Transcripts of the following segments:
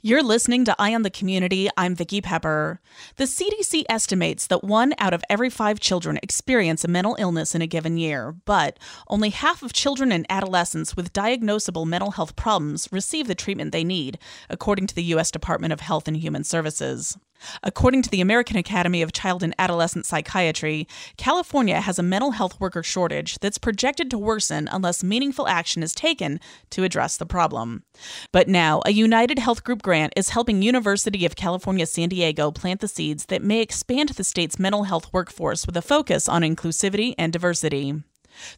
You're listening to Eye on the Community. I'm Vicki Pepper. The CDC estimates that one out of every five children experience a mental illness in a given year, but only half of children and adolescents with diagnosable mental health problems receive the treatment they need, according to the U.S. Department of Health and Human Services. According to the American Academy of Child and Adolescent Psychiatry, California has a mental health worker shortage that's projected to worsen unless meaningful action is taken to address the problem. But now, a United Health Group grant is helping University of California San Diego plant the seeds that may expand the state's mental health workforce with a focus on inclusivity and diversity.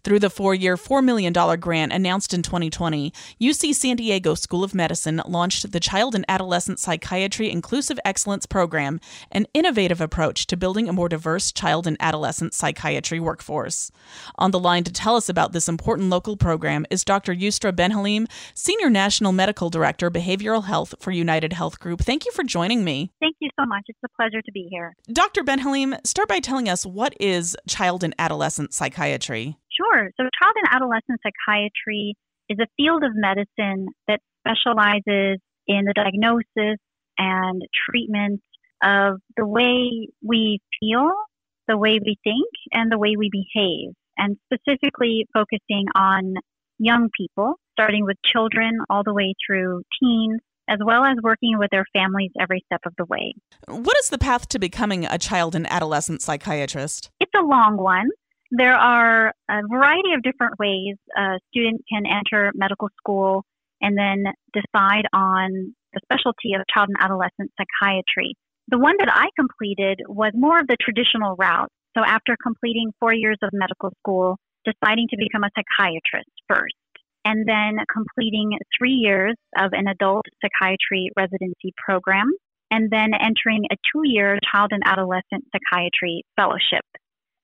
Through the four year, $4 million grant announced in 2020, UC San Diego School of Medicine launched the Child and Adolescent Psychiatry Inclusive Excellence Program, an innovative approach to building a more diverse child and adolescent psychiatry workforce. On the line to tell us about this important local program is Dr. Yusra Benhalim, Senior National Medical Director, Behavioral Health for United Health Group. Thank you for joining me. Thank you so much. It's a pleasure to be here. Dr. Benhalim, start by telling us what is child and adolescent psychiatry? Sure. So, child and adolescent psychiatry is a field of medicine that specializes in the diagnosis and treatment of the way we feel, the way we think, and the way we behave, and specifically focusing on young people, starting with children all the way through teens, as well as working with their families every step of the way. What is the path to becoming a child and adolescent psychiatrist? It's a long one. There are a variety of different ways a student can enter medical school and then decide on the specialty of child and adolescent psychiatry. The one that I completed was more of the traditional route. So after completing four years of medical school, deciding to become a psychiatrist first, and then completing three years of an adult psychiatry residency program, and then entering a two year child and adolescent psychiatry fellowship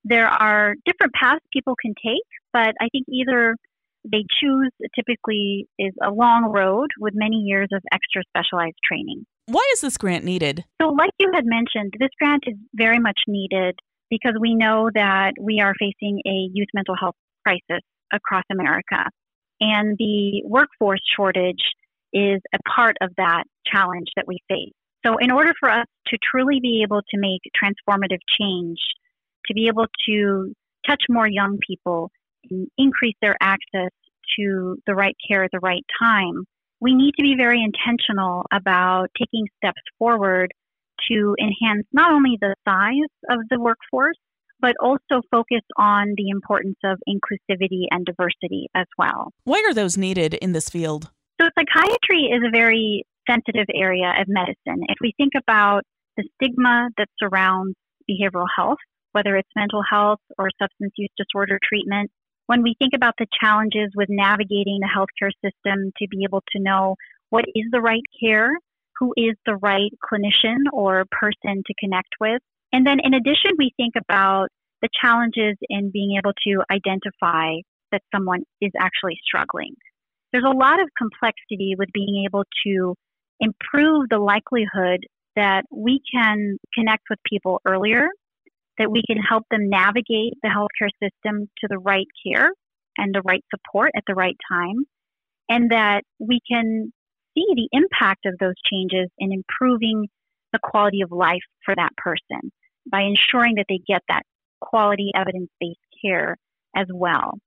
there are different paths people can take, but I think either they choose typically is a long road with many years of extra specialized training. Why is this grant needed? So, like you had mentioned, this grant is very much needed because we know that we are facing a youth mental health crisis across America. And the workforce shortage is a part of that challenge that we face. So, in order for us to truly be able to make transformative change, to be able to touch more young people and increase their access to the right care at the right time, we need to be very intentional about taking steps forward to enhance not only the size of the workforce, but also focus on the importance of inclusivity and diversity as well. Why are those needed in this field? So, psychiatry is a very sensitive area of medicine. If we think about the stigma that surrounds behavioral health, whether it's mental health or substance use disorder treatment. When we think about the challenges with navigating the healthcare system to be able to know what is the right care, who is the right clinician or person to connect with. And then in addition, we think about the challenges in being able to identify that someone is actually struggling. There's a lot of complexity with being able to improve the likelihood that we can connect with people earlier that we can help them navigate the healthcare system to the right care and the right support at the right time, and that we can see the impact of those changes in improving the quality of life for that person by ensuring that they get that quality evidence based care as well.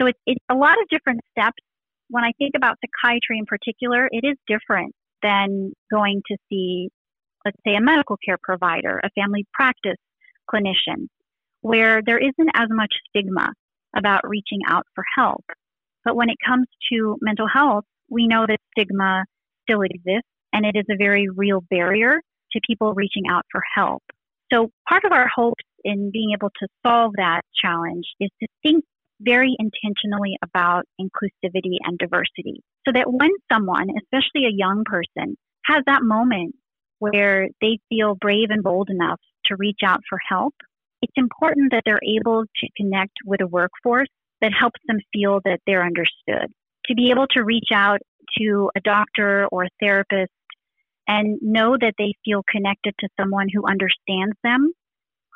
So it's, it's a lot of different steps. When I think about psychiatry in particular, it is different than going to see, let's say, a medical care provider, a family practice clinician, where there isn't as much stigma about reaching out for help. But when it comes to mental health, we know that stigma still exists and it is a very real barrier to people reaching out for help. So part of our hopes in being able to solve that challenge is to think very intentionally about inclusivity and diversity so that when someone, especially a young person, has that moment where they feel brave and bold enough to reach out for help, it's important that they're able to connect with a workforce that helps them feel that they're understood. To be able to reach out to a doctor or a therapist and know that they feel connected to someone who understands them,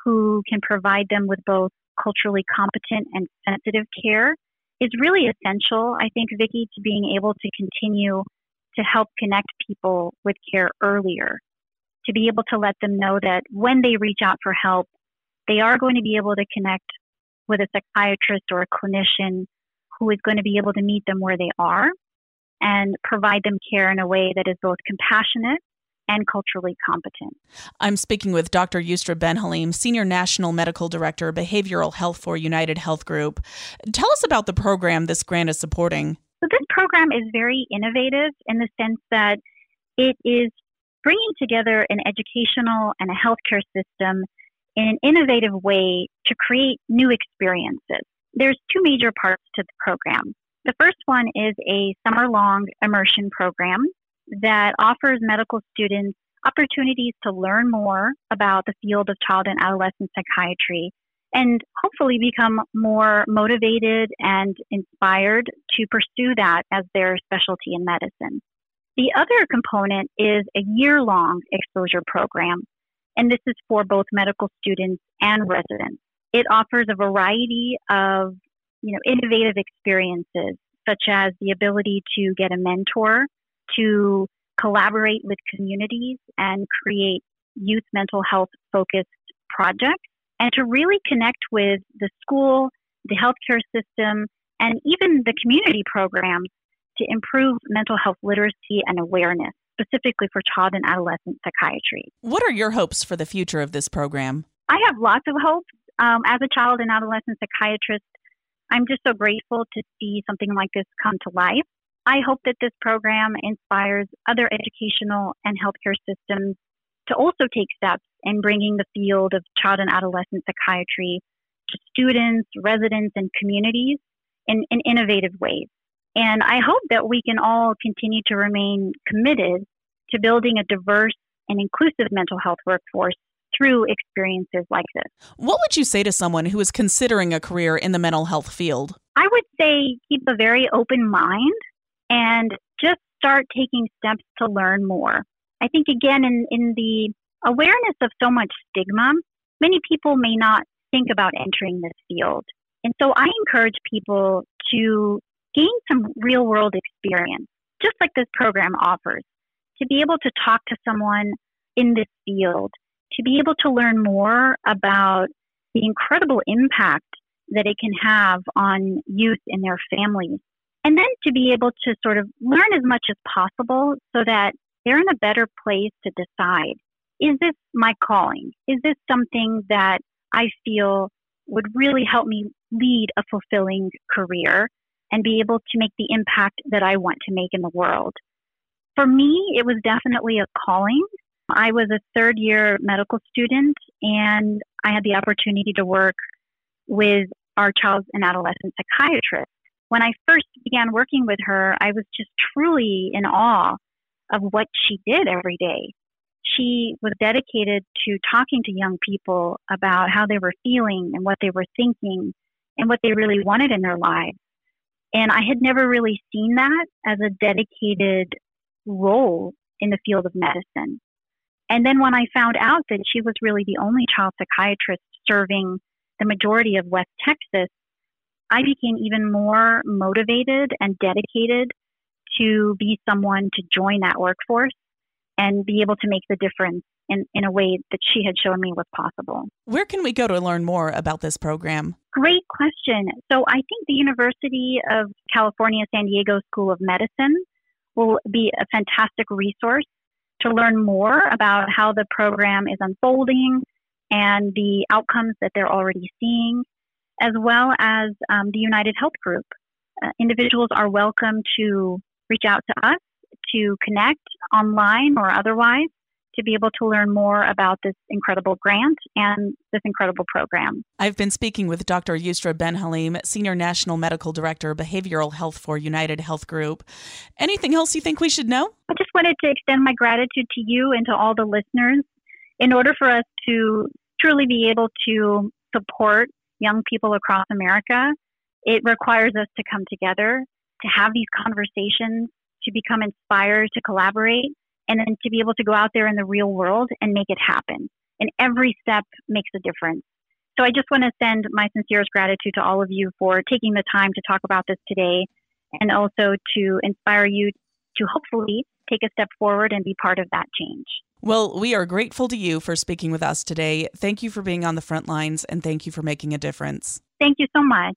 who can provide them with both culturally competent and sensitive care is really essential, I think, Vicki, to being able to continue to help connect people with care earlier, to be able to let them know that when they reach out for help, they are going to be able to connect with a psychiatrist or a clinician who is going to be able to meet them where they are and provide them care in a way that is both compassionate and culturally competent. I'm speaking with Dr. Yusra Ben-Halim, Senior National Medical Director, Behavioral Health for United Health Group. Tell us about the program this grant is supporting. So, this program is very innovative in the sense that it is bringing together an educational and a healthcare system in an innovative way to create new experiences. There's two major parts to the program. The first one is a summer long immersion program that offers medical students opportunities to learn more about the field of child and adolescent psychiatry and hopefully become more motivated and inspired to pursue that as their specialty in medicine. The other component is a year long exposure program, and this is for both medical students and residents. It offers a variety of you know, innovative experiences, such as the ability to get a mentor to collaborate with communities and create youth mental health focused projects and to really connect with the school, the healthcare system, and even the community programs to improve mental health literacy and awareness, specifically for child and adolescent psychiatry. What are your hopes for the future of this program? I have lots of hopes. Um, as a child and adolescent psychiatrist, I'm just so grateful to see something like this come to life. I hope that this program inspires other educational and healthcare systems to also take steps in bringing the field of child and adolescent psychiatry to students, residents, and communities in, in innovative ways. And I hope that we can all continue to remain committed to building a diverse and inclusive mental health workforce through experiences like this. What would you say to someone who is considering a career in the mental health field? I would say keep a very open mind and just start taking steps to learn more. I think, again, in, in the awareness of so much stigma, many people may not think about entering this field. And so I encourage people to gain some real world experience, just like this program offers, to be able to talk to someone in this field, to be able to learn more about the incredible impact that it can have on youth and their families and then to be able to sort of learn as much as possible so that they're in a better place to decide is this my calling? Is this something that I feel would really help me lead a fulfilling career and be able to make the impact that I want to make in the world? For me, it was definitely a calling. I was a third year medical student and I had the opportunity to work with our child and adolescent psychiatrist when I first began working with her, I was just truly in awe of what she did every day. She was dedicated to talking to young people about how they were feeling and what they were thinking and what they really wanted in their lives. And I had never really seen that as a dedicated role in the field of medicine. And then when I found out that she was really the only child psychiatrist serving the majority of West Texas, I became even more motivated and dedicated to be someone to join that workforce and be able to make the difference in, in a way that she had shown me was possible. Where can we go to learn more about this program? Great question. So I think the University of California San Diego School of Medicine will be a fantastic resource to learn more about how the program is unfolding and the outcomes that they're already seeing, as well as um, the United Health Group. Uh, individuals are welcome to reach out to us to connect online or otherwise to be able to learn more about this incredible grant and this incredible program. I've been speaking with Dr. Yusra Ben Halim, Senior National Medical Director, Behavioral Health for United Health Group. Anything else you think we should know? I just wanted to extend my gratitude to you and to all the listeners. In order for us to truly be able to support young people across America, it requires us to come together, to have these conversations, to become inspired, to collaborate, and then to be able to go out there in the real world and make it happen. And every step makes a difference. So I just want to send my sincerest gratitude to all of you for taking the time to talk about this today and also to inspire you to hopefully take a step forward and be part of that change. Well, we are grateful to you for speaking with us today. Thank you for being on the front lines and thank you for making a difference. Thank you so much.